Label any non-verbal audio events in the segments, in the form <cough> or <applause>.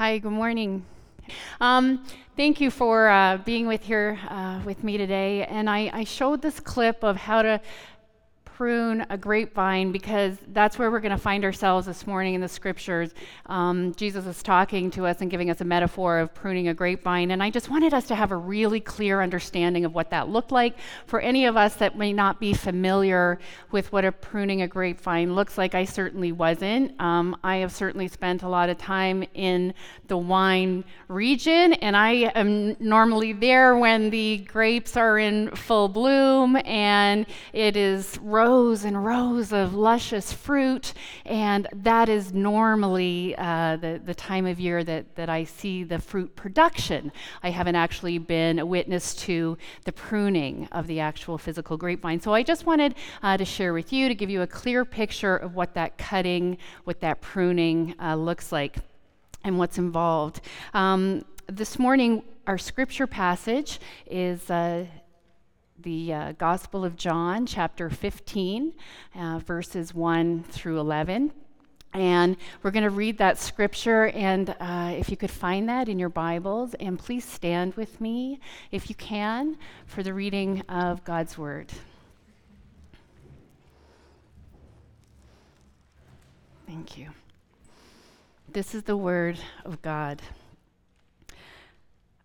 Hi, good morning. Um, thank you for uh, being with here uh, with me today. And I, I showed this clip of how to prune a grapevine because that's where we're going to find ourselves this morning in the scriptures. Um, Jesus is talking to us and giving us a metaphor of pruning a grapevine. And I just wanted us to have a really clear understanding of what that looked like for any of us that may not be familiar with what a pruning a grapevine looks like. I certainly wasn't. Um, I have certainly spent a lot of time in the wine region, and I am normally there when the grapes are in full bloom and it is rose rows and rows of luscious fruit, and that is normally uh, the, the time of year that, that I see the fruit production. I haven't actually been a witness to the pruning of the actual physical grapevine. So I just wanted uh, to share with you to give you a clear picture of what that cutting, what that pruning uh, looks like, and what's involved. Um, this morning, our scripture passage is uh, the uh, Gospel of John, chapter 15, uh, verses 1 through 11. And we're going to read that scripture. And uh, if you could find that in your Bibles, and please stand with me, if you can, for the reading of God's Word. Thank you. This is the Word of God.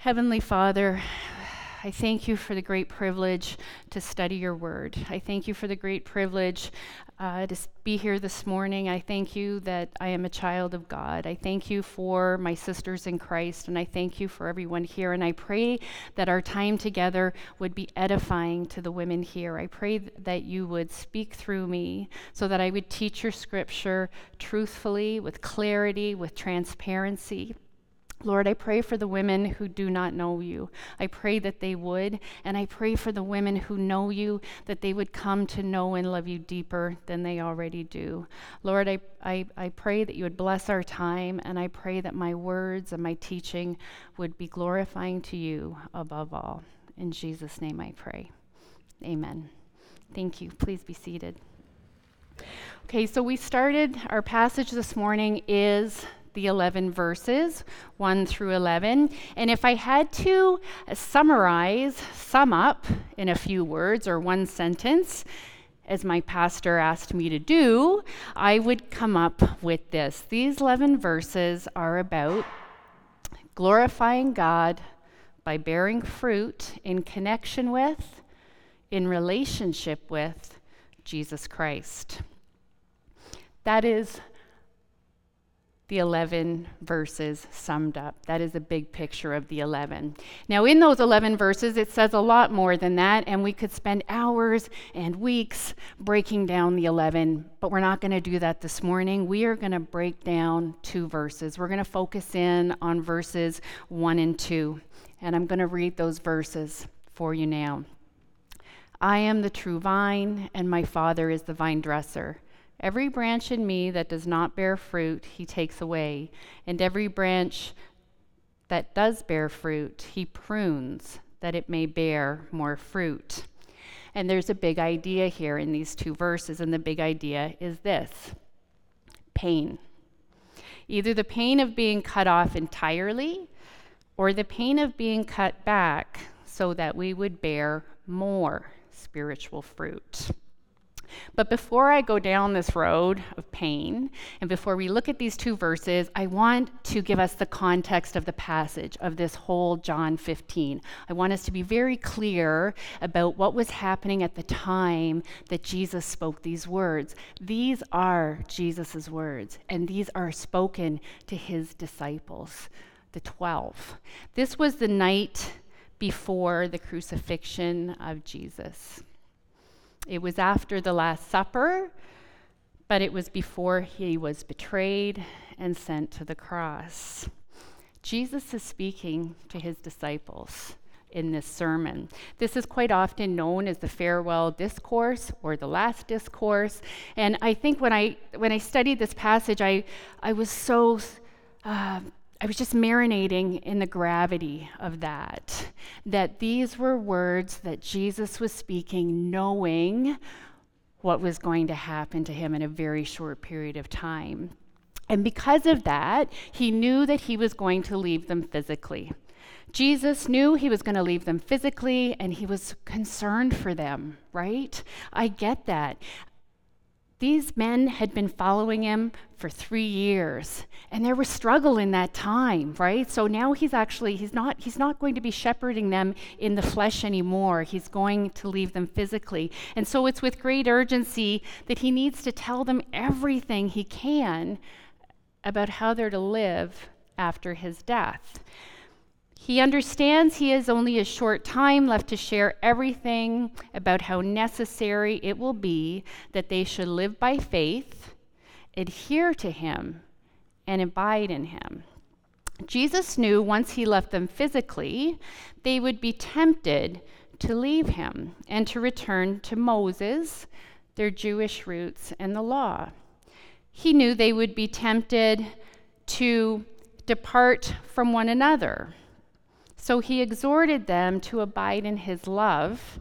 Heavenly Father, I thank you for the great privilege to study your word. I thank you for the great privilege uh, to be here this morning. I thank you that I am a child of God. I thank you for my sisters in Christ, and I thank you for everyone here. And I pray that our time together would be edifying to the women here. I pray that you would speak through me so that I would teach your scripture truthfully, with clarity, with transparency. Lord, I pray for the women who do not know you. I pray that they would. And I pray for the women who know you, that they would come to know and love you deeper than they already do. Lord, I, I, I pray that you would bless our time. And I pray that my words and my teaching would be glorifying to you above all. In Jesus' name I pray. Amen. Thank you. Please be seated. Okay, so we started, our passage this morning is the 11 verses, 1 through 11. And if I had to summarize, sum up in a few words or one sentence, as my pastor asked me to do, I would come up with this. These 11 verses are about glorifying God by bearing fruit in connection with, in relationship with Jesus Christ. That is the 11 verses summed up. That is a big picture of the 11. Now, in those 11 verses, it says a lot more than that, and we could spend hours and weeks breaking down the 11, but we're not going to do that this morning. We are going to break down two verses. We're going to focus in on verses 1 and 2, and I'm going to read those verses for you now. I am the true vine, and my Father is the vine dresser. Every branch in me that does not bear fruit, he takes away. And every branch that does bear fruit, he prunes that it may bear more fruit. And there's a big idea here in these two verses, and the big idea is this pain. Either the pain of being cut off entirely, or the pain of being cut back so that we would bear more spiritual fruit. But before I go down this road of pain, and before we look at these two verses, I want to give us the context of the passage of this whole John 15. I want us to be very clear about what was happening at the time that Jesus spoke these words. These are Jesus' words, and these are spoken to his disciples, the 12. This was the night before the crucifixion of Jesus. It was after the Last Supper, but it was before he was betrayed and sent to the cross. Jesus is speaking to his disciples in this sermon. This is quite often known as the farewell discourse or the last discourse. And I think when I when I studied this passage, I I was so uh, I was just marinating in the gravity of that. That these were words that Jesus was speaking, knowing what was going to happen to him in a very short period of time. And because of that, he knew that he was going to leave them physically. Jesus knew he was going to leave them physically and he was concerned for them, right? I get that. These men had been following him for three years, and there was struggle in that time, right? So now he's actually he's not he's not going to be shepherding them in the flesh anymore. He's going to leave them physically, and so it's with great urgency that he needs to tell them everything he can about how they're to live after his death. He understands he has only a short time left to share everything about how necessary it will be that they should live by faith, adhere to him, and abide in him. Jesus knew once he left them physically, they would be tempted to leave him and to return to Moses, their Jewish roots, and the law. He knew they would be tempted to depart from one another so he exhorted them to abide in his love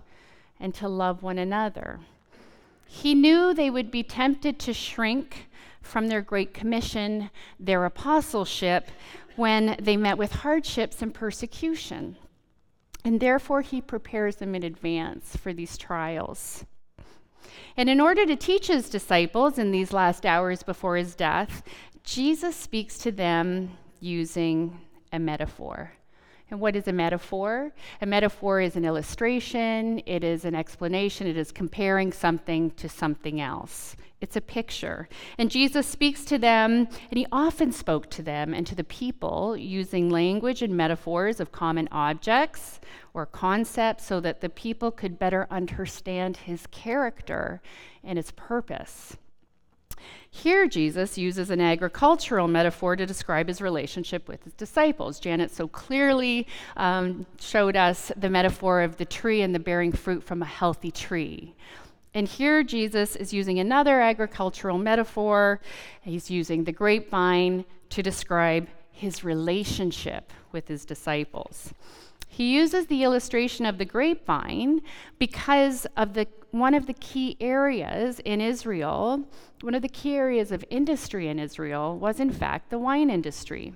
and to love one another. He knew they would be tempted to shrink from their great commission, their apostleship, when they met with hardships and persecution. And therefore, he prepares them in advance for these trials. And in order to teach his disciples in these last hours before his death, Jesus speaks to them using a metaphor. And what is a metaphor? A metaphor is an illustration, it is an explanation, it is comparing something to something else. It's a picture. And Jesus speaks to them, and he often spoke to them and to the people using language and metaphors of common objects or concepts so that the people could better understand his character and his purpose. Here, Jesus uses an agricultural metaphor to describe his relationship with his disciples. Janet so clearly um, showed us the metaphor of the tree and the bearing fruit from a healthy tree. And here, Jesus is using another agricultural metaphor. He's using the grapevine to describe his relationship with his disciples. He uses the illustration of the grapevine because of the one of the key areas in Israel, one of the key areas of industry in Israel was in fact the wine industry.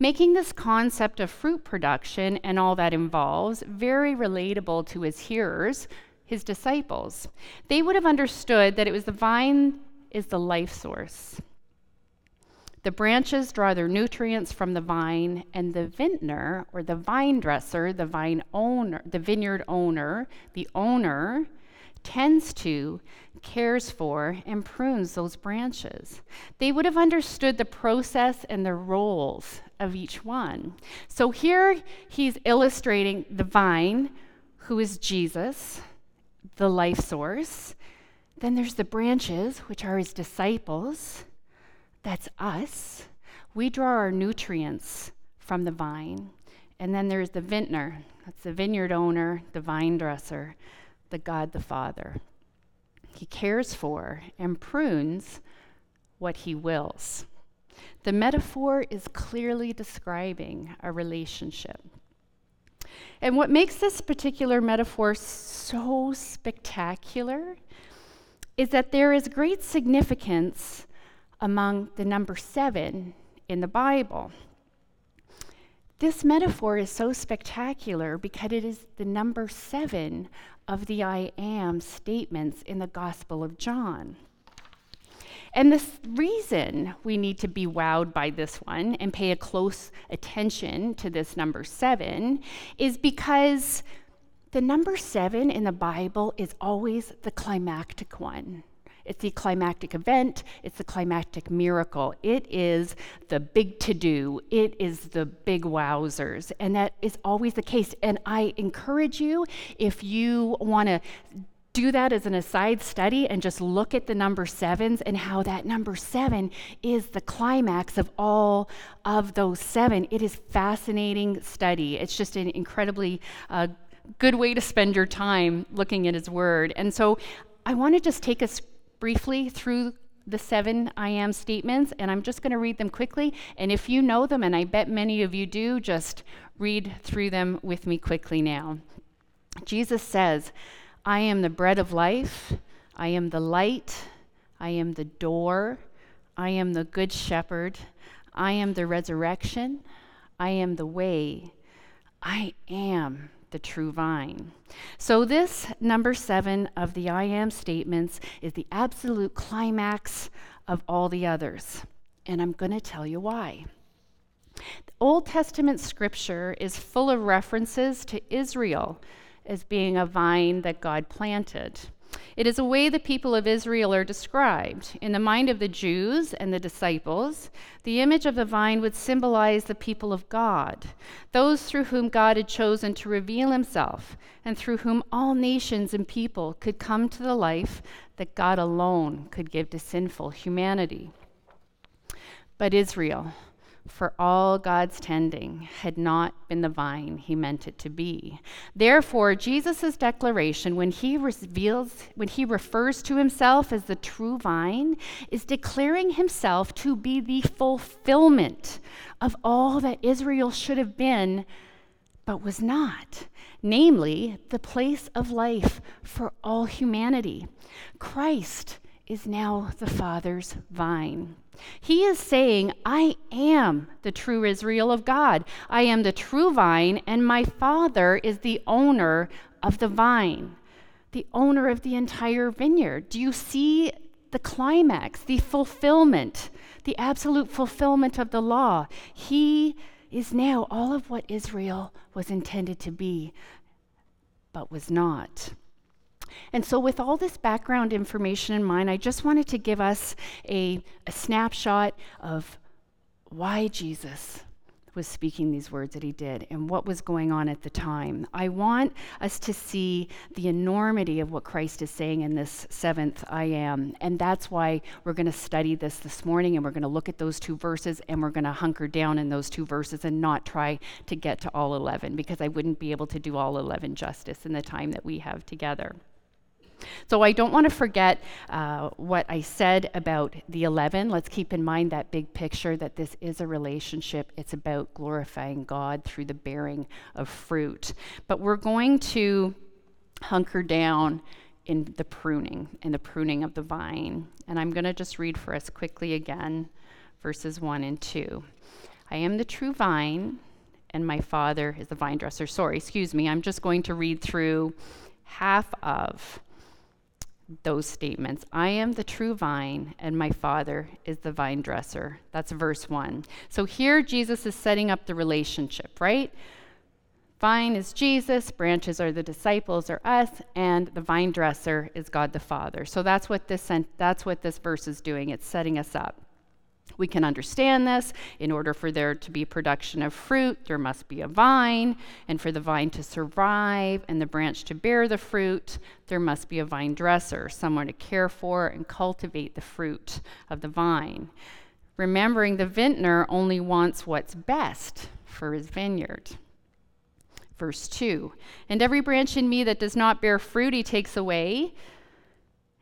Making this concept of fruit production and all that involves very relatable to his hearers, his disciples. They would have understood that it was the vine is the life source. The branches draw their nutrients from the vine, and the vintner, or the vine dresser, the vine owner, the vineyard owner, the owner, tends to, cares for, and prunes those branches. They would have understood the process and the roles of each one. So here he's illustrating the vine, who is Jesus, the life source. Then there's the branches, which are his disciples. That's us. We draw our nutrients from the vine. And then there's the vintner. That's the vineyard owner, the vine dresser, the God the Father. He cares for and prunes what he wills. The metaphor is clearly describing a relationship. And what makes this particular metaphor so spectacular is that there is great significance among the number seven in the Bible. This metaphor is so spectacular because it is the number seven of the I am statements in the Gospel of John. And the reason we need to be wowed by this one and pay a close attention to this number seven is because the number seven in the Bible is always the climactic one. It's the climactic event, it's the climactic miracle. It is the big to do, it is the big wowzers. And that is always the case. And I encourage you, if you want to do that as an aside study and just look at the number sevens and how that number seven is the climax of all of those seven. It is fascinating study. It's just an incredibly uh, good way to spend your time looking at His Word. And so I want to just take us briefly through the seven I am statements, and I'm just going to read them quickly. And if you know them, and I bet many of you do, just read through them with me quickly now. Jesus says, I am the bread of life, I am the light, I am the door, I am the good shepherd, I am the resurrection, I am the way, I am the true vine. So, this number seven of the I am statements is the absolute climax of all the others. And I'm going to tell you why. The Old Testament scripture is full of references to Israel as being a vine that God planted. It is a way the people of Israel are described. In the mind of the Jews and the disciples, the image of the vine would symbolize the people of God, those through whom God had chosen to reveal himself, and through whom all nations and people could come to the life that God alone could give to sinful humanity. But Israel, for all God's tending had not been the vine he meant it to be. Therefore, Jesus' declaration when he reveals when he refers to himself as the true vine is declaring himself to be the fulfillment of all that Israel should have been but was not, namely the place of life for all humanity. Christ is now the Father's vine. He is saying, I am the true Israel of God. I am the true vine, and my Father is the owner of the vine, the owner of the entire vineyard. Do you see the climax, the fulfillment, the absolute fulfillment of the law? He is now all of what Israel was intended to be, but was not. And so, with all this background information in mind, I just wanted to give us a, a snapshot of why Jesus was speaking these words that he did and what was going on at the time. I want us to see the enormity of what Christ is saying in this seventh I am. And that's why we're going to study this this morning and we're going to look at those two verses and we're going to hunker down in those two verses and not try to get to all 11 because I wouldn't be able to do all 11 justice in the time that we have together. So I don't want to forget uh, what I said about the 11. Let's keep in mind that big picture that this is a relationship. It's about glorifying God through the bearing of fruit. But we're going to hunker down in the pruning, in the pruning of the vine. And I'm going to just read for us quickly again verses 1 and 2. I am the true vine, and my Father is the vine dresser. Sorry, excuse me. I'm just going to read through half of those statements. I am the true vine, and my Father is the vine dresser. That's verse one. So here Jesus is setting up the relationship, right? Vine is Jesus, branches are the disciples or us, and the vine dresser is God the Father. So that's what this that's what this verse is doing. It's setting us up. We can understand this. In order for there to be production of fruit, there must be a vine. And for the vine to survive and the branch to bear the fruit, there must be a vine dresser, someone to care for and cultivate the fruit of the vine. Remembering the vintner only wants what's best for his vineyard. Verse 2 And every branch in me that does not bear fruit, he takes away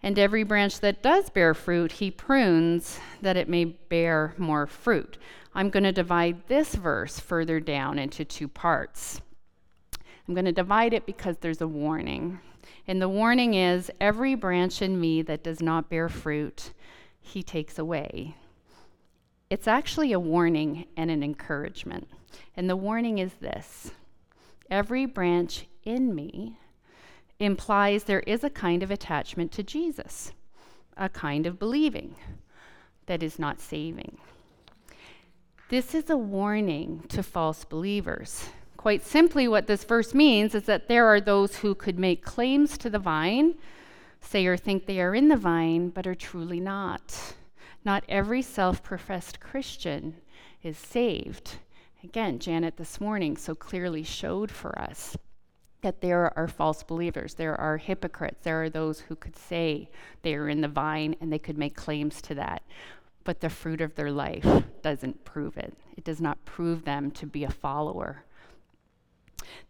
And every branch that does bear fruit, he prunes that it may bear more fruit. I'm going to divide this verse further down into two parts. I'm going to divide it because there's a warning. And the warning is every branch in me that does not bear fruit, he takes away. It's actually a warning and an encouragement. And the warning is this every branch in me implies there is a kind of attachment to Jesus, a kind of believing that is not saving. This is a warning to false believers. Quite simply, what this verse means is that there are those who could make claims to the vine, say or think they are in the vine, but are truly not. Not every self professed Christian is saved. Again, Janet this morning so clearly showed for us that there are false believers, there are hypocrites, there are those who could say they are in the vine and they could make claims to that. But the fruit of their life doesn't prove it. It does not prove them to be a follower.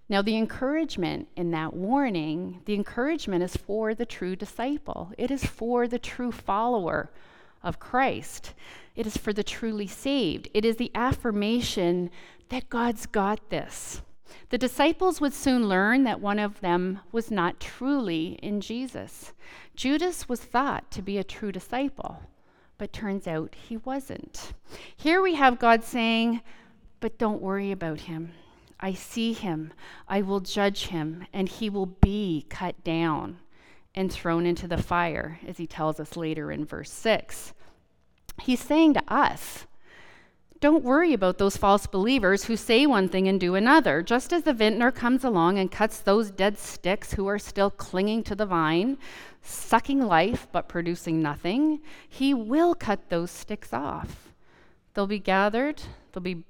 Now, the encouragement in that warning, the encouragement is for the true disciple, it is for the true follower of Christ. It is for the truly saved. It is the affirmation that God's got this. The disciples would soon learn that one of them was not truly in Jesus. Judas was thought to be a true disciple, but turns out he wasn't. Here we have God saying, But don't worry about him. I see him. I will judge him, and he will be cut down and thrown into the fire, as he tells us later in verse 6. He's saying to us, don't worry about those false believers who say one thing and do another. Just as the vintner comes along and cuts those dead sticks who are still clinging to the vine, sucking life but producing nothing, he will cut those sticks off. They'll be gathered, they'll be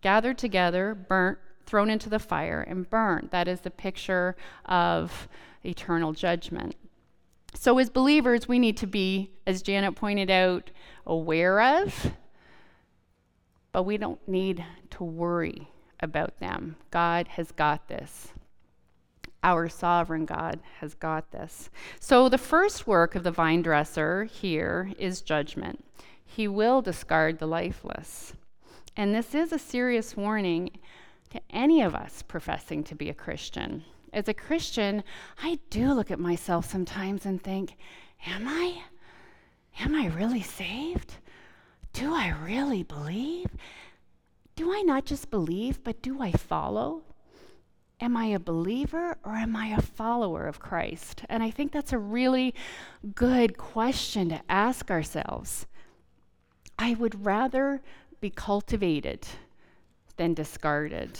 gathered together, burnt, thrown into the fire, and burned. That is the picture of eternal judgment. So, as believers, we need to be, as Janet pointed out, aware of, but we don't need to worry about them. God has got this. Our sovereign God has got this. So, the first work of the vine dresser here is judgment. He will discard the lifeless. And this is a serious warning to any of us professing to be a Christian as a Christian, I do look at myself sometimes and think, Am I? Am I really saved? Do I really believe? Do I not just believe, but do I follow? Am I a believer or am I a follower of Christ? And I think that's a really good question to ask ourselves. I would rather be cultivated than discarded.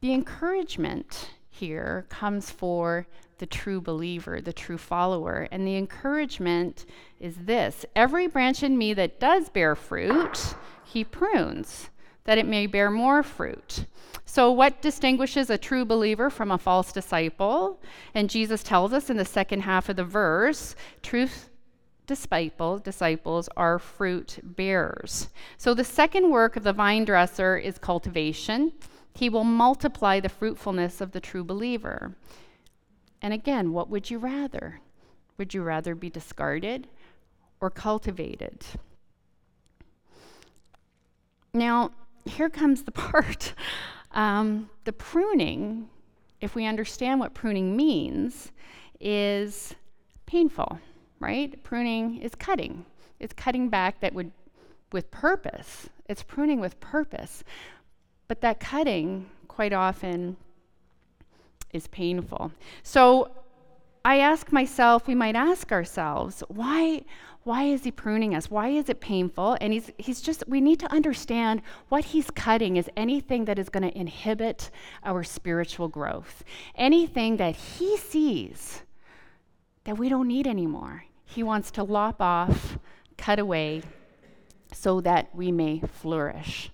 The encouragement here comes for the true believer, the true follower. And the encouragement is this every branch in me that does bear fruit, he prunes, that it may bear more fruit. So, what distinguishes a true believer from a false disciple? And Jesus tells us in the second half of the verse truth disciples disciples are fruit bearers. So the second work of the vine dresser is cultivation. He will multiply the fruitfulness of the true believer. And again, what would you rather? Would you rather be discarded or cultivated? Now, here comes the <laughs> part. Um, the pruning, if we understand what pruning means, is painful, right? Pruning is cutting. It's cutting back that would with purpose. It's pruning with purpose. But that cutting, quite often, is painful. So I ask myself, we might ask ourselves, why, why is he pruning us? Why is it painful? And he's, he's just, we need to understand what he's cutting is anything that is going to inhibit our spiritual growth. Anything that he sees that we don't need anymore. He wants to lop off, cut away, so that we may flourish.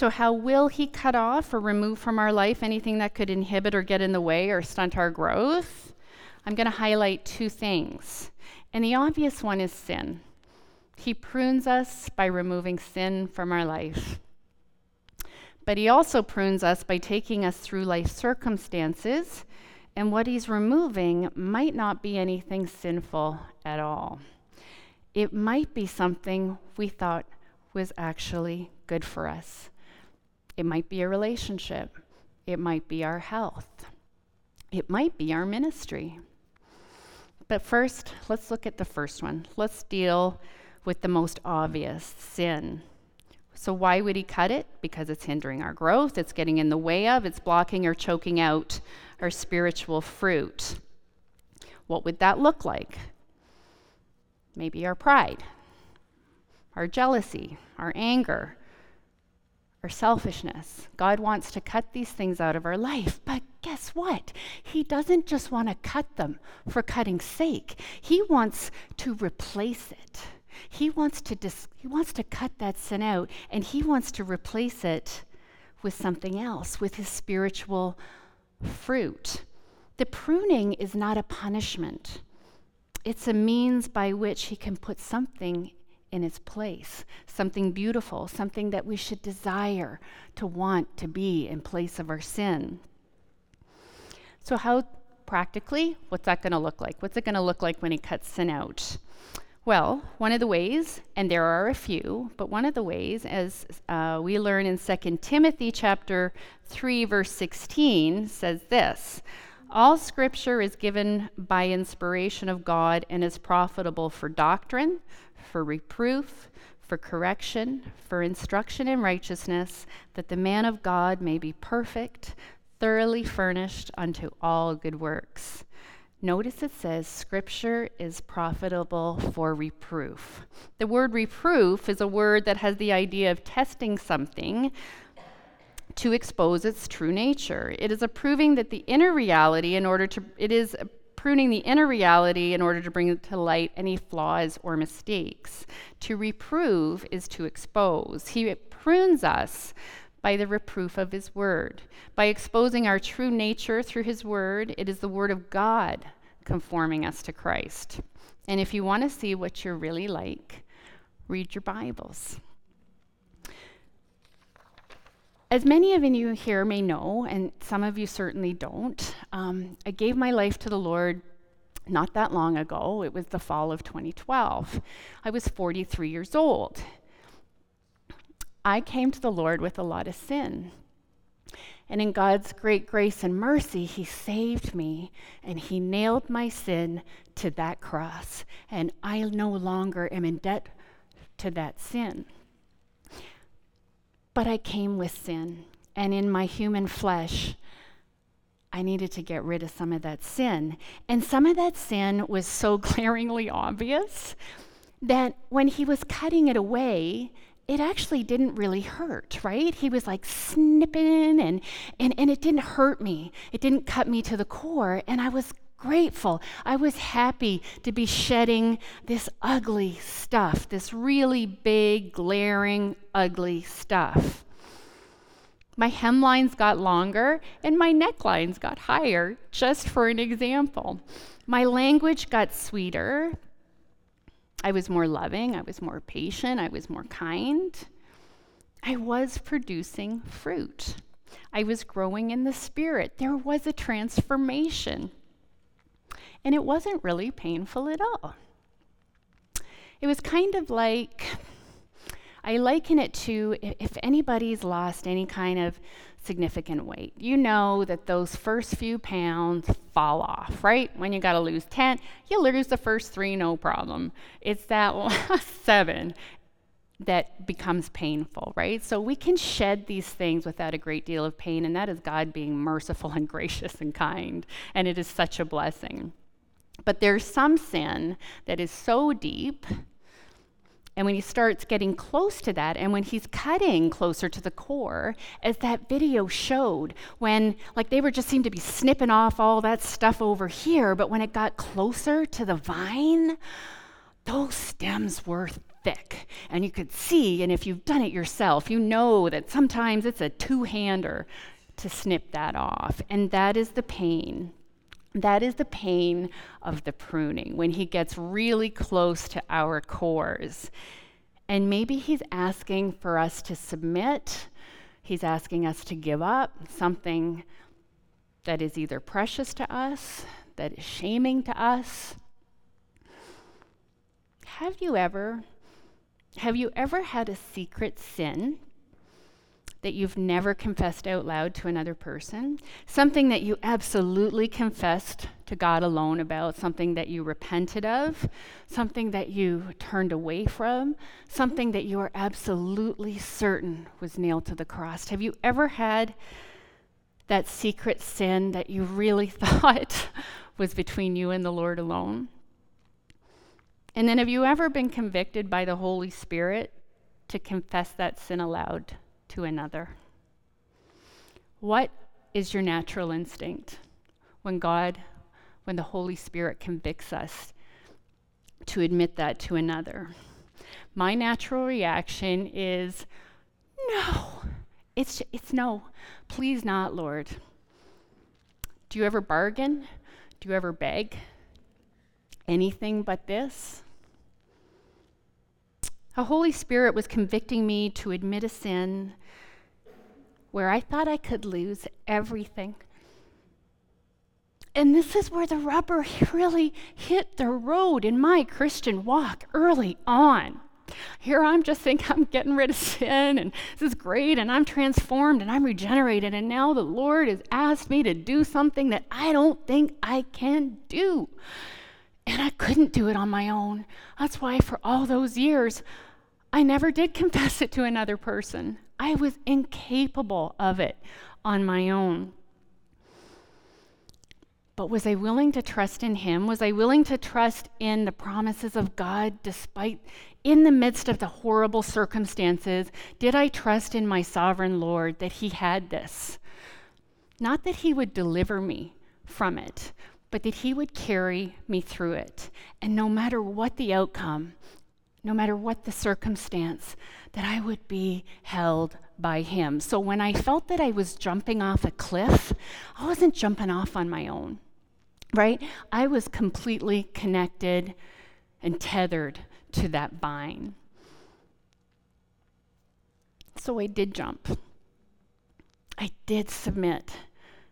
So, how will He cut off or remove from our life anything that could inhibit or get in the way or stunt our growth? I'm going to highlight two things. And the obvious one is sin. He prunes us by removing sin from our life. But He also prunes us by taking us through life circumstances And what he's removing might not be anything sinful at all. It might be something we thought was actually good for us. It might be a relationship. It might be our health. It might be our ministry. But first, let's look at the first one. Let's deal with the most obvious sin. So, why would he cut it? Because it's hindering our growth, it's getting in the way of, it's blocking or choking out our spiritual fruit. What would that look like? Maybe our pride, our jealousy, our anger, our selfishness. God wants to cut these things out of our life, but guess what? He doesn't just want to cut them for cutting's sake. He wants to replace it. He wants to dis- he wants to cut that sin out and he wants to replace it with something else, with his spiritual fruit. The pruning is not a punishment. It's a means by which he can put something in its place, something beautiful, something that we should desire to want to be in place of our sin. So, how practically, what's that going to look like? What's it going to look like when he cuts sin out? Well, one of the ways, and there are a few, but one of the ways, as uh, we learn in 2 Timothy chapter 3, verse 16, says this All scripture is given by inspiration of God and is profitable for doctrine, for reproof, for correction, for instruction in righteousness, that the man of God may be perfect, thoroughly furnished unto all good works. Notice it says scripture is profitable for reproof. The word reproof is a word that has the idea of testing something to expose its true nature. It is approving that the inner reality in order to it is pruning the inner reality in order to bring to light any flaws or mistakes. To reprove is to expose. He prunes us by the reproof of His Word. By exposing our true nature through His Word, it is the Word of God conforming us to Christ. And if you want to see what you're really like, read your Bibles. As many of you here may know, and some of you certainly don't, um, I gave my life to the Lord not that long ago. It was the fall of 2012. I was 43 years old. I came to the Lord with a lot of sin. And in God's great grace and mercy, He saved me and He nailed my sin to that cross. And I no longer am in debt to that sin. But I came with sin. And in my human flesh, I needed to get rid of some of that sin. And some of that sin was so <laughs> glaringly obvious that when He was cutting it away, it actually didn't really hurt, right? He was like snipping and, and, and it didn't hurt me. It didn't cut me to the core. And I was grateful. I was happy to be shedding this ugly stuff, this really big, glaring, ugly stuff. My hemlines got longer and my necklines got higher, just for an example. My language got sweeter, I was more loving, I was more patient, I was more kind. I was producing fruit. I was growing in the spirit. There was a transformation. And it wasn't really painful at all. It was kind of like, I liken it to if anybody's lost any kind of significant weight. You know that those first few pounds fall off, right? When you got to lose 10, you lose the first three, no problem. It's that <laughs> last seven that becomes painful, right? So we can shed these things without a great deal of pain, and that is God being merciful and <laughs> gracious and kind, and it is such a blessing. But there's some sin that is so deep and when he starts getting close to that, and when he's cutting closer to the core, as that video showed, when like they were just seemed to be snipping off all that stuff over here, but when it got closer to the vine, those stems were thick. And you could see, and if you've done it yourself, you know that sometimes it's a two hander to snip that off. And that is the pain that is the pain of the pruning, when he gets really close to our cores. And maybe he's asking for us to submit, he's asking us to give up something that is either precious to us, that is shaming to us. Have you ever have you ever had a secret sin that you've never confessed out loud to another person? Something that you absolutely confessed to God alone about, something that you repented of, something that you turned away from, something that you are absolutely certain was nailed to the cross. Have you ever had that secret sin that you really <laughs> thought was between you and the Lord alone? And then, have you ever been convicted by the Holy Spirit to confess that sin aloud to another? What is your natural instinct when God, when the Holy Spirit convicts us to admit that to another? My natural reaction is no. It's, it's no. Please not, Lord. Do you ever bargain? Do you ever beg? Anything but this? The Holy Spirit was convicting me to admit a sin where I thought I could lose everything. And this is where the rubber <laughs> really hit the road in my Christian walk early on. Here I'm just thinking I'm getting rid of sin and this is great and I'm transformed and I'm regenerated. And now the Lord has asked me to do something that I don't think I can do. And I couldn't do it on my own. That's why for all those years, I never did <laughs> confess it to another person. I was incapable of it on my own. But was I willing to trust in Him? Was I willing to trust in the promises of God despite, in the midst of the horrible circumstances? Did I trust in my sovereign Lord that He had this? Not that He would deliver me from it, but that He would carry me through it. And no matter what the outcome, no matter what the circumstance, that I would be held by Him. So when I felt that I was jumping off a cliff, I wasn't jumping off on my own, right? I was completely connected and tethered to that vine. So I did jump. I did submit.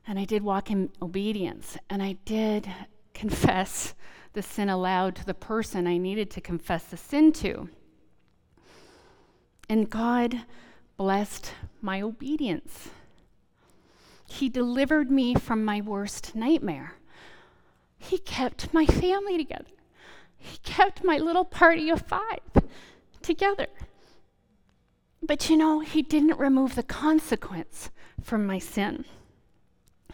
And I did walk in obedience. And I did <laughs> confess the sin aloud to the person I needed to confess the sin to. And God blessed my obedience. He delivered me from my worst nightmare. He kept my family together. He kept my little party of five together. But you know, He didn't remove the consequence from my sin.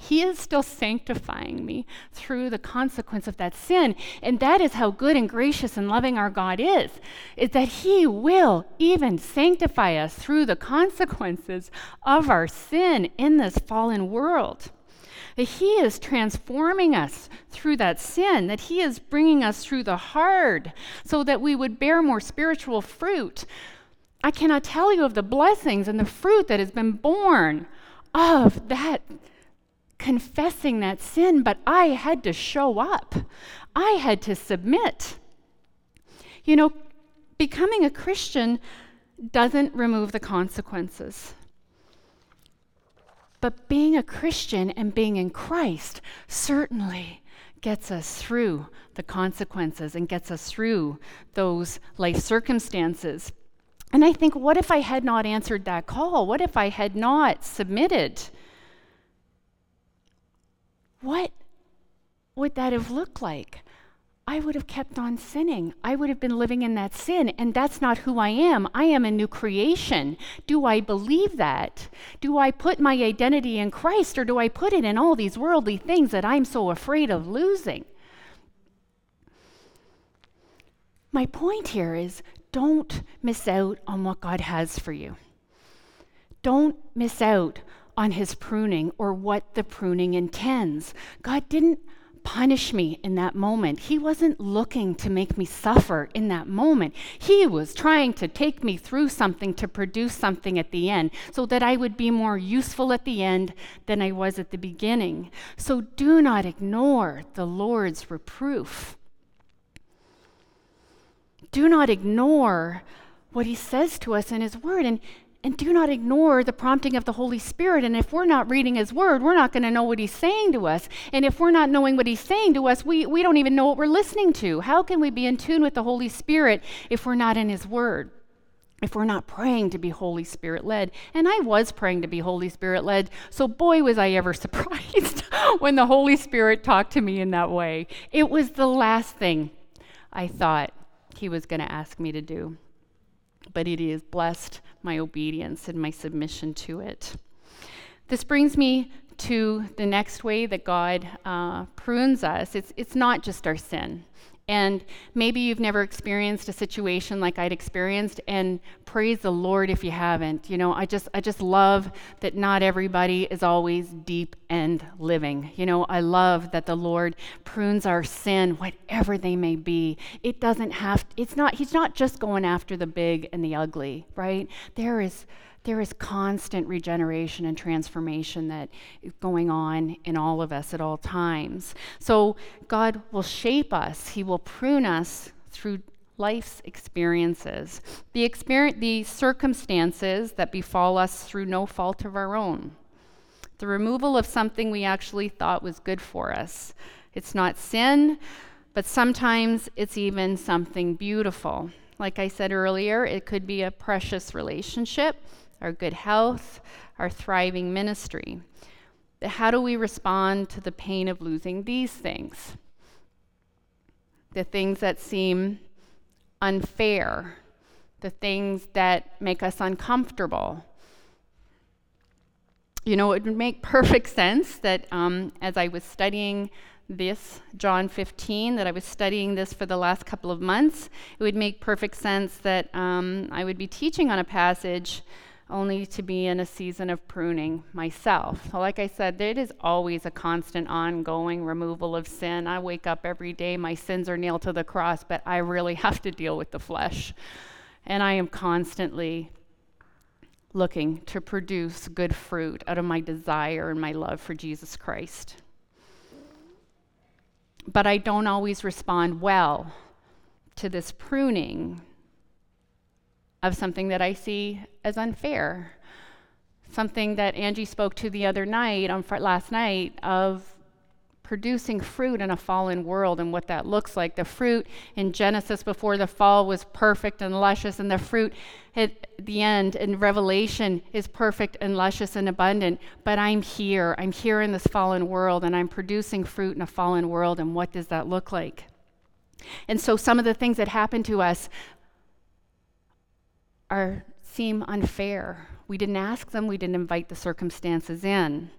He is still sanctifying me through the consequence of that sin. And that is how good and gracious and loving our God is, is that He will even sanctify us through the consequences of our sin in this fallen world. That He is transforming us through that sin, that He is bringing us through the hard so that we would bear more spiritual fruit. I cannot tell you of the blessings and the fruit that has been born of that confessing that sin, but I had to show up. I had to submit. You know, becoming a Christian doesn't remove the consequences. But being a Christian and being in Christ certainly gets us through the consequences and gets us through those life circumstances. And I think, what if I had not answered that call? What if I had not submitted? What would that have looked like? I would have kept on sinning. I would have been living in that sin, and that's not who I am. I am a new creation. Do I believe that? Do I put my identity in Christ, or do I put it in all these worldly things that I'm so afraid of losing? My point here is don't miss out on what God has for you. Don't miss out on his pruning or what the pruning intends. God didn't punish me in that moment. He wasn't looking to make me suffer in that moment. He was trying to take me through something to produce something at the end so that I would be more useful at the end than I was at the beginning. So do not ignore the Lord's reproof. Do not ignore what he says to us in his word. And and do not ignore the prompting of the Holy Spirit. And if we're not reading His Word, we're not going to know what He's saying to us. And if we're not knowing what He's saying to us, we, we don't even know what we're listening to. How can we be in tune with the Holy Spirit if we're not in His Word? If we're not praying to be Holy Spirit led. And I was praying to be Holy Spirit led, so boy, was I ever <laughs> surprised when the Holy Spirit talked to me in that way. It was the last thing I thought He was going to ask me to do but it has blessed my obedience and my submission to it. This brings me to the next way that God uh, prunes us. It's, it's not just our sin. And maybe you've never experienced a situation like I'd experienced, and praise the Lord if you haven't. You know, I just I just love that not everybody is always deep end living. You know, I love that the Lord prunes our sin, whatever they may be. It doesn't have it's not he's not just going after the big and the ugly, right? There is there is constant regeneration and transformation that is going on in all of us at all times. So God will shape us, He will prune us through life's experiences, the, experience, the circumstances that befall us through no fault of our own, the removal of something we actually thought was good for us. It's not sin, but sometimes it's even something beautiful. Like I said earlier, it could be a precious relationship our good health, our thriving ministry. But How do we respond to the pain of losing these things? The things that seem unfair, the things that make us uncomfortable. You know, it would make perfect sense that um, as I was studying this, John 15, that I was studying this for the last couple of months, it would make perfect sense that um, I would be teaching on a passage only to be in a season of pruning myself. Like I said, it is always a constant, ongoing removal of sin. I wake up every day, my sins are nailed to the cross, but I really <laughs> have to deal with the flesh. And I am constantly looking to produce good fruit out of my desire and my love for Jesus Christ. But I don't always respond well to this pruning of something that I see as unfair. Something that Angie spoke to the other night, on fr- last night, of producing fruit in a fallen world and what that looks like. The fruit in Genesis before the fall was perfect and luscious, and the fruit at the end in Revelation is perfect and luscious and abundant. But I'm here. I'm here in this fallen world, and I'm producing fruit in a fallen world, and what does that look like? And so, some of the things that happen to us are seem unfair. We didn't ask them, we didn't invite the circumstances in.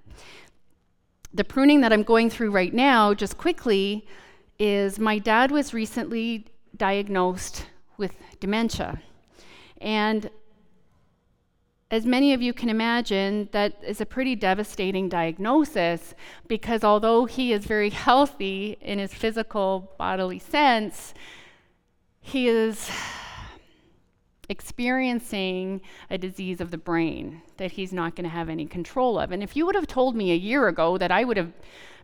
The pruning that I'm going through right now, just quickly, is my dad was recently diagnosed with dementia. And as many of you can imagine, that is a pretty devastating diagnosis because although he is very healthy in his physical bodily sense, he is experiencing a disease of the brain that he's not going to have any control of. And if you would have told me a year ago that I would have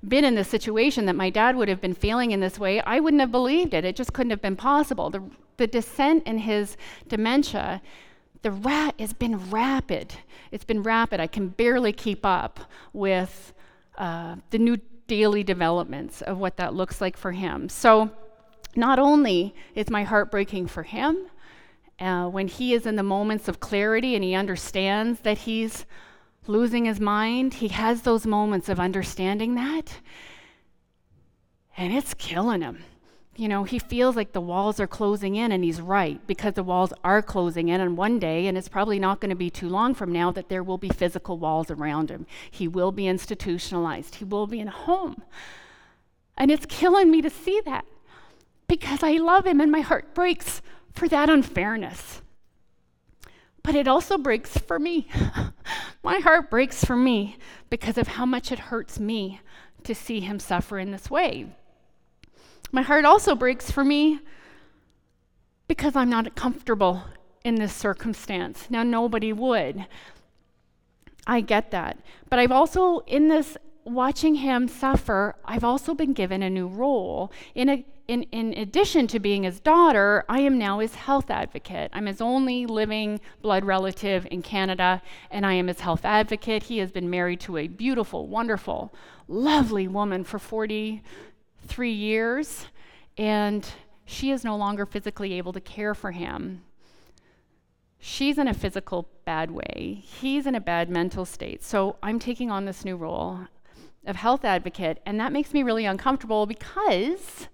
been in this situation, that my dad would have been failing in this way, I wouldn't have believed it. It just couldn't have been possible. The, the descent in his dementia, the rat has been rapid. It's been rapid. I can barely keep up with uh, the new daily developments of what that looks like for him. So, not only is my heart breaking for him, uh, when he is in the moments of clarity and he understands that he's losing his mind, he has those moments of understanding that. And it's killing him. You know, he feels like the walls are closing in, and he's right because the walls are closing in. And one day, and it's probably not going to be too long from now, that there will be physical walls around him. He will be institutionalized, he will be in a home. And it's killing me to see that because I love him and my heart breaks for that unfairness. But it also breaks for me. <laughs> My heart breaks for me because of how much it hurts me to see him suffer in this way. My heart also breaks for me because I'm not comfortable in this circumstance. Now, nobody would. I get that. But I've also, in this watching him suffer, I've also been given a new role in a in, in addition to being his daughter, I am now his health advocate. I'm his only living blood relative in Canada, and I am his health advocate. He has been married to a beautiful, wonderful, lovely woman for 43 years, and she is no longer physically able to care for him. She's in a physical bad way. He's in a bad mental state. So I'm taking on this new role of health advocate, and that makes me really uncomfortable because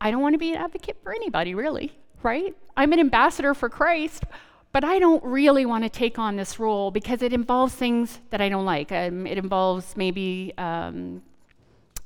I don't want to be an advocate for anybody, really, right? I'm an ambassador for Christ, but I don't really want to take on this role because it involves things that I don't like. Um, it involves maybe um,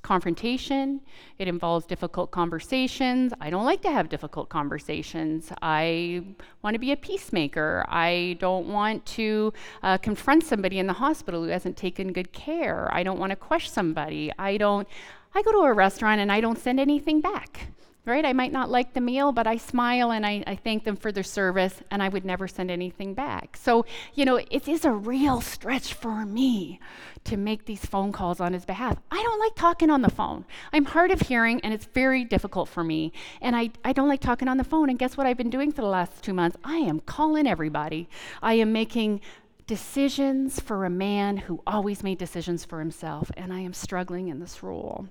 confrontation, it involves difficult conversations. I don't like to have difficult conversations. I want to be a peacemaker. I don't want to uh, confront somebody in the hospital who hasn't taken good care. I don't want to question somebody. I don't. I go to a restaurant and I don't send anything back right? I might not like the meal, but I smile and I, I, thank them for their service, and I would never send anything back. So, you know, it is a real stretch for me to make these phone calls on his behalf. I don't like talking on the phone. I'm hard of hearing, and it's very difficult for me. And I, I don't like talking on the phone. And guess what I've been doing for the last two months? I am calling everybody. I am making decisions for a man who always made decisions for himself, and I am struggling in this role.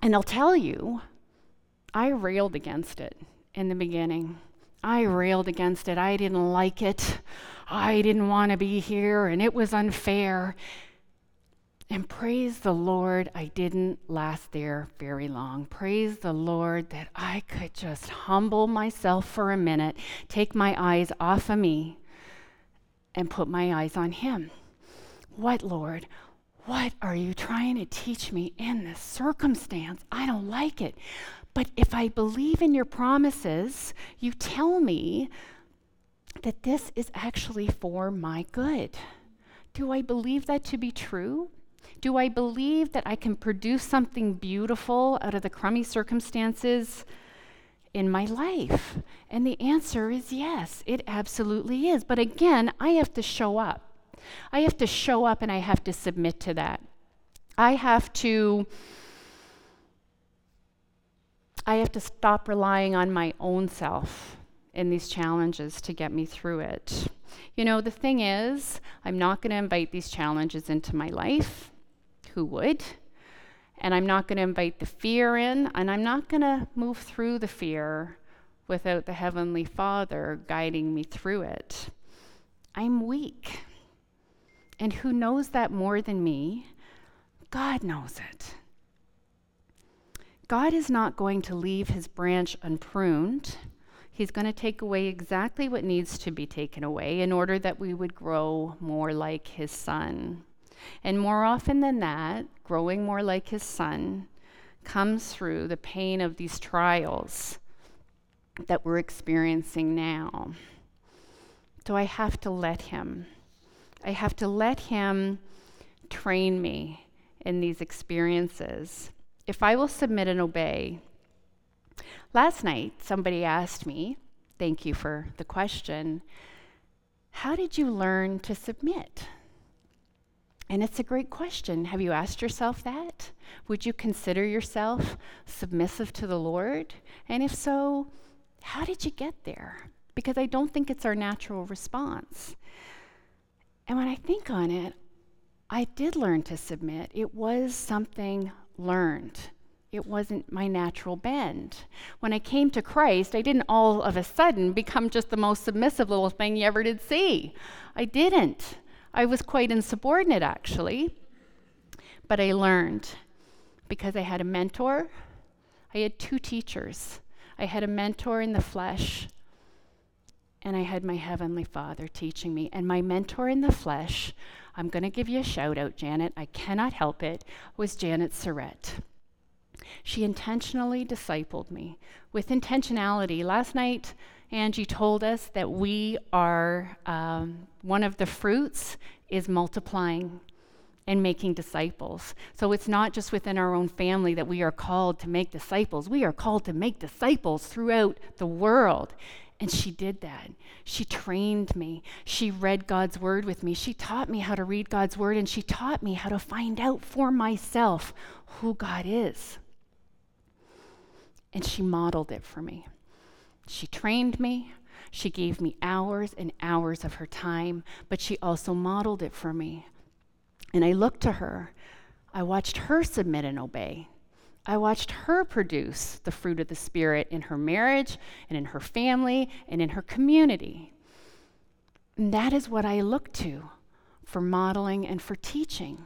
And I'll tell you, I railed against it in the beginning. I railed against it. I didn't like it. I didn't want to be here, and it was unfair. And praise the Lord, I didn't last there very long. Praise the Lord that I could just humble myself for a minute, take my eyes off of me, and put my eyes on Him. What, Lord? What are you trying to teach me in this circumstance? I don't like it. But if I believe in your promises, you tell me that this is actually for my good. Do I believe that to be true? Do I believe that I can produce something beautiful out of the crummy circumstances in my life? And the answer is yes, it absolutely is. But again, I have to show up. I have to show up and I have to submit to that. I have to I have to stop relying on my own self in these challenges to get me through it. You know, the thing is, I'm not going to invite these challenges into my life. Who would? And I'm not going to invite the fear in, and I'm not going to move through the fear without the Heavenly Father guiding me through it. I'm weak. And who knows that more than me? God knows it. God is not going to leave his branch unpruned. He's going to take away exactly what needs to be taken away in order that we would grow more like his son. And more often than that, growing more like his son comes through the pain of these trials that we're experiencing now. So I have to let him. I have to let him train me in these experiences if I will submit and obey. Last night, somebody asked me, thank you for the question, how did you learn to submit? And it's a great question. Have you asked yourself that? Would you consider yourself submissive to the Lord? And if so, how did you get there? Because I don't think it's our natural response. And when I think on it, I did learn to submit. It was something learned. It wasn't my natural bend. When I came to Christ, I didn't all of a sudden become just the most submissive little thing you ever did see. I didn't. I was quite insubordinate, actually. But I learned because I had a mentor. I had two teachers. I had a mentor in the flesh, and I had my Heavenly Father teaching me. And my mentor in the flesh I'm going to give you a shout out, Janet. I cannot help it, was Janet Surrett. She intentionally discipled me with intentionality. Last night, Angie told us that we are, um, one of the fruits is multiplying and making disciples. So it's not just within our own family that we are called to make disciples, we are called to make disciples throughout the world. And she did that. She trained me. She read God's word with me. She taught me how to read God's word, and she taught me how to find out for myself who God is. And she modeled it for me. She trained me. She gave me hours and hours of her time, but she also modeled it for me. And I looked to her. I watched her submit and obey. I watched her produce the fruit of the Spirit in her marriage and in her family and in her community. And that is what I look to for modeling and for teaching.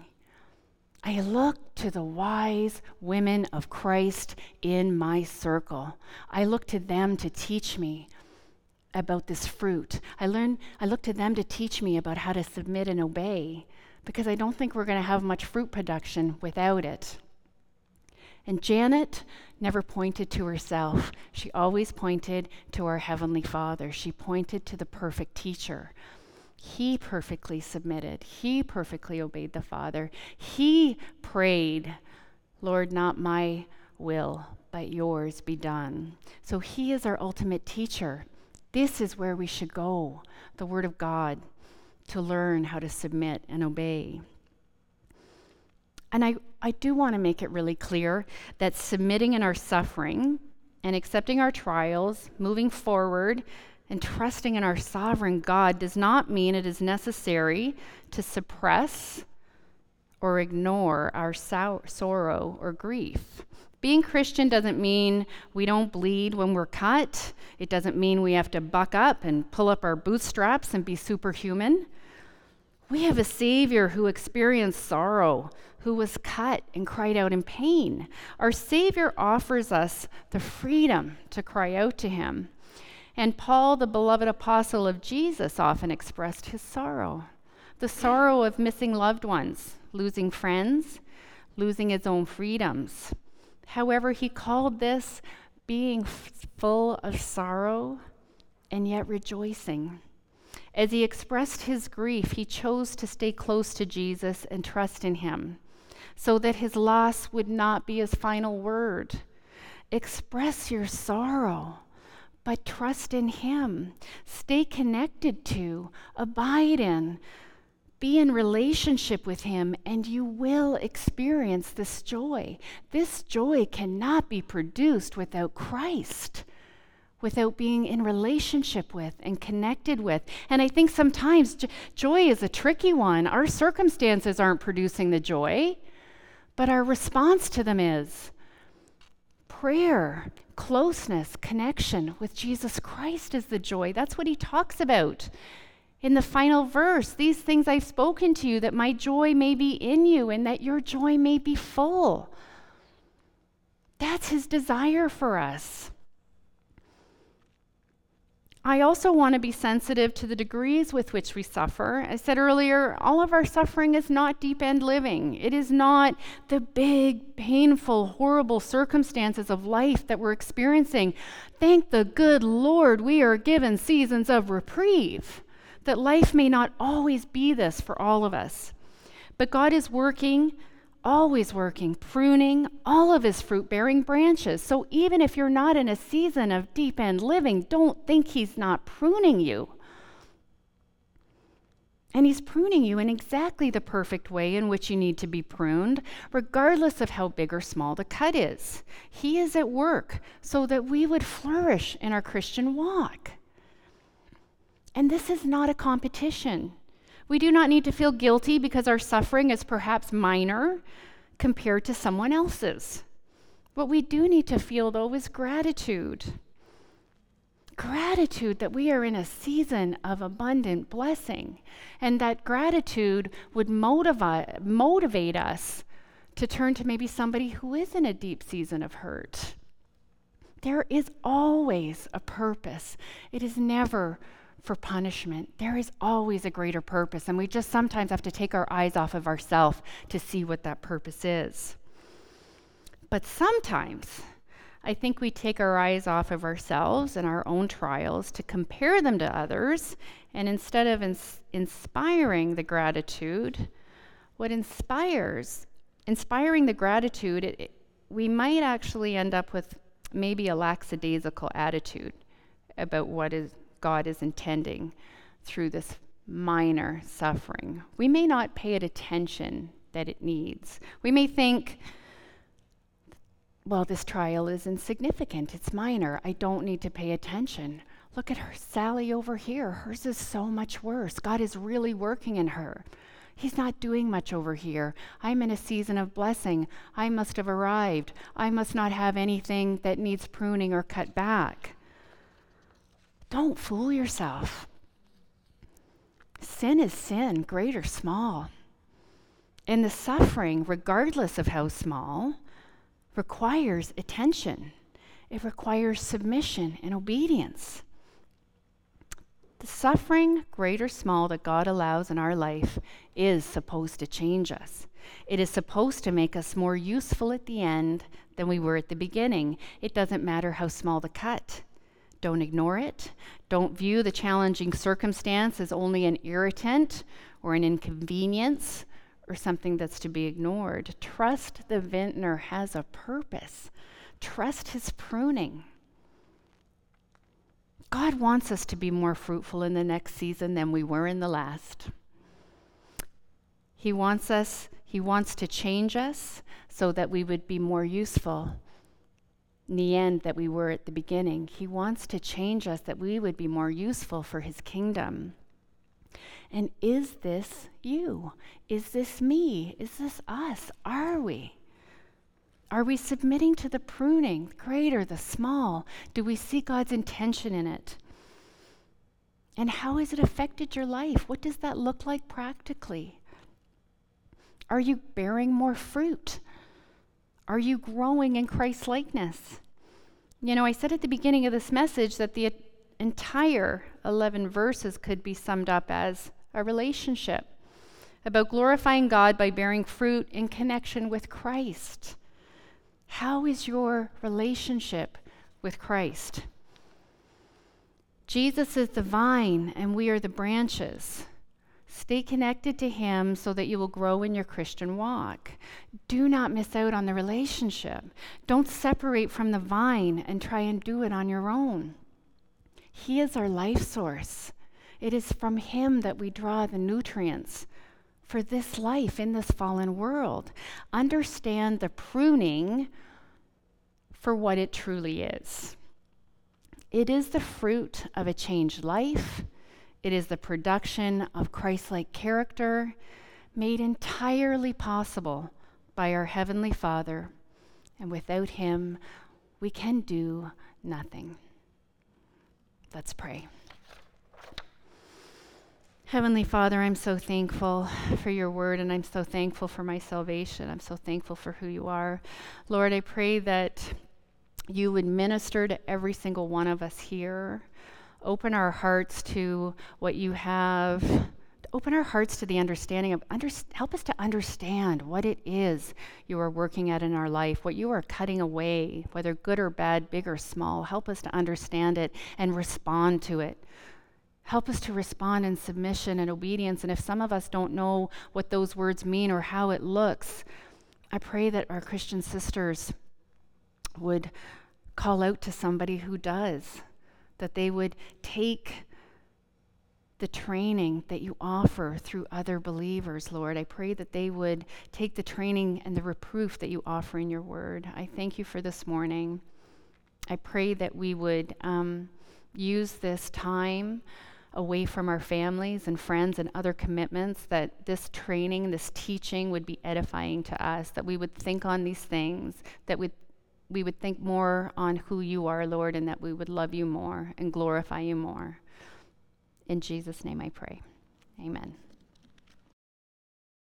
I look to the wise women of Christ in my circle. I look to them to teach me about this fruit. I learn I look to them to teach me about how to submit and obey because I don't think we're going to have much fruit production without it. And Janet never pointed to herself. She always pointed to our heavenly Father. She pointed to the perfect teacher. He perfectly submitted. He perfectly obeyed the Father. He prayed, Lord, not my will, but yours be done. So he is our ultimate teacher. This is where we should go, the Word of God, to learn how to submit and obey. And I, I do want to make it really clear that submitting in our suffering and accepting our trials, moving forward, and trusting in our sovereign God does not mean it is necessary to suppress or ignore our sor- sorrow or grief. Being Christian doesn't mean we don't bleed when we're cut. It doesn't mean we have to buck up and pull up our bootstraps and be superhuman. We have a Savior who experienced sorrow, who was cut and cried out in pain. Our Savior offers us the freedom to cry out to Him. And Paul, the beloved apostle of Jesus, often expressed his sorrow the sorrow of missing loved ones, losing friends, losing his own freedoms. However, he called this being full of sorrow and yet rejoicing. As he expressed his grief, he chose to stay close to Jesus and trust in him so that his loss would not be his final word. Express your sorrow but trust in Him. Stay connected to, abide in, be in relationship with Him, and you will experience this joy. This joy cannot be produced without Christ. Without being in relationship with and connected with. And I think sometimes joy is a tricky one. Our circumstances aren't producing the joy, but our response to them is prayer closeness, connection with Jesus Christ is the joy. That's what he talks about. In the final verse, these things I've spoken to you, that my joy may be in you and that your joy may be full. That's his desire for us. I also want to be sensitive to the degrees with which we suffer. I said earlier, all of our suffering is not deep end living. It is not the big, painful, horrible circumstances of life that we're experiencing. Thank the good Lord we are given seasons of reprieve, that life may not always be this for all of us. But God is working always working, pruning all of his fruit bearing branches. So even if you're not in a season of deep end living, don't think he's not pruning you. And he's pruning you in exactly the perfect way in which you need to be pruned, regardless of how big or small the cut is. He is at work so that we would flourish in our Christian walk. And this is not a competition. We do not need to feel guilty because our suffering is perhaps minor compared to someone else's. What we do need to feel, though, is gratitude. Gratitude that we are in a season of abundant blessing, and that gratitude would motivate, motivate us to turn to maybe somebody who is in a deep season of hurt. There is always a purpose, it is never for punishment. There is always a greater purpose, and we just sometimes have to take our eyes off of ourselves to see what that purpose is. But sometimes, I think we take our eyes off of ourselves and our own trials to compare them to others, and instead of ins- inspiring the gratitude, what inspires, inspiring the gratitude, it, it, we might actually end up with maybe a lackadaisical attitude about what is God is intending through this minor suffering. We may not pay it attention that it needs. We may think well, this trial is insignificant, it's minor, I don't need to pay attention. Look at her, Sally over here. Hers is so much worse. God is really working in her. He's not doing much over here. I'm in a season of blessing. I must have arrived. I must not have anything that needs pruning or cut back. Don't fool yourself. Sin is sin, great or small. And the suffering, regardless of how small, requires attention. It requires submission and obedience. The suffering, great or small, that God allows in our life is supposed to change us. It is supposed to make us more useful at the end than we were at the beginning. It doesn't matter how small the cut. Don't ignore it. Don't view the challenging circumstance as only an irritant or an inconvenience or something that's to be ignored. Trust the vintner has a purpose. Trust his pruning. God wants us to be more fruitful in the next season than we were in the last. He wants us, He wants to change us so that we would be more useful in the end that we were at the beginning. He wants to change us that we would be more useful for His kingdom. And is this you? Is this me? Is this us? Are we? Are we submitting to the pruning, great or the small? Do we see God's intention in it? And how has it affected your life? What does that look like practically? Are you bearing more fruit? Are you growing in Christ likeness? You know, I said at the beginning of this message that the entire 11 verses could be summed up as a relationship about glorifying God by bearing fruit in connection with Christ. How is your relationship with Christ? Jesus is the vine and we are the branches. Stay connected to Him so that you will grow in your Christian walk. Do not miss out on the relationship. Don't separate from the vine and try and do it on your own. He is our life source. It is from Him that we draw the nutrients for this life in this fallen world. Understand the pruning for what it truly is. It is the fruit of a changed life. It is the production of Christ like character made entirely possible by our Heavenly Father. And without Him, we can do nothing. Let's pray. Heavenly Father, I'm so thankful for your word and I'm so thankful for my salvation. I'm so thankful for who you are. Lord, I pray that you would minister to every single one of us here. Open our hearts to what you have. Open our hearts to the understanding of, under, help us to understand what it is you are working at in our life, what you are cutting away, whether good or bad, big or small. Help us to understand it and respond to it. Help us to respond in submission and obedience. And if some of us don't know what those words mean or how it looks, I pray that our Christian sisters would call out to somebody who does, that they would take the training that you offer through other believers, Lord. I pray that they would take the training and the reproof that you offer in your word. I thank you for this morning. I pray that we would um, use this time away from our families and friends and other commitments, that this training, this teaching would be edifying to us, that we would think on these things, that we we would think more on who you are, Lord, and that we would love you more and glorify you more. In Jesus' name I pray. Amen.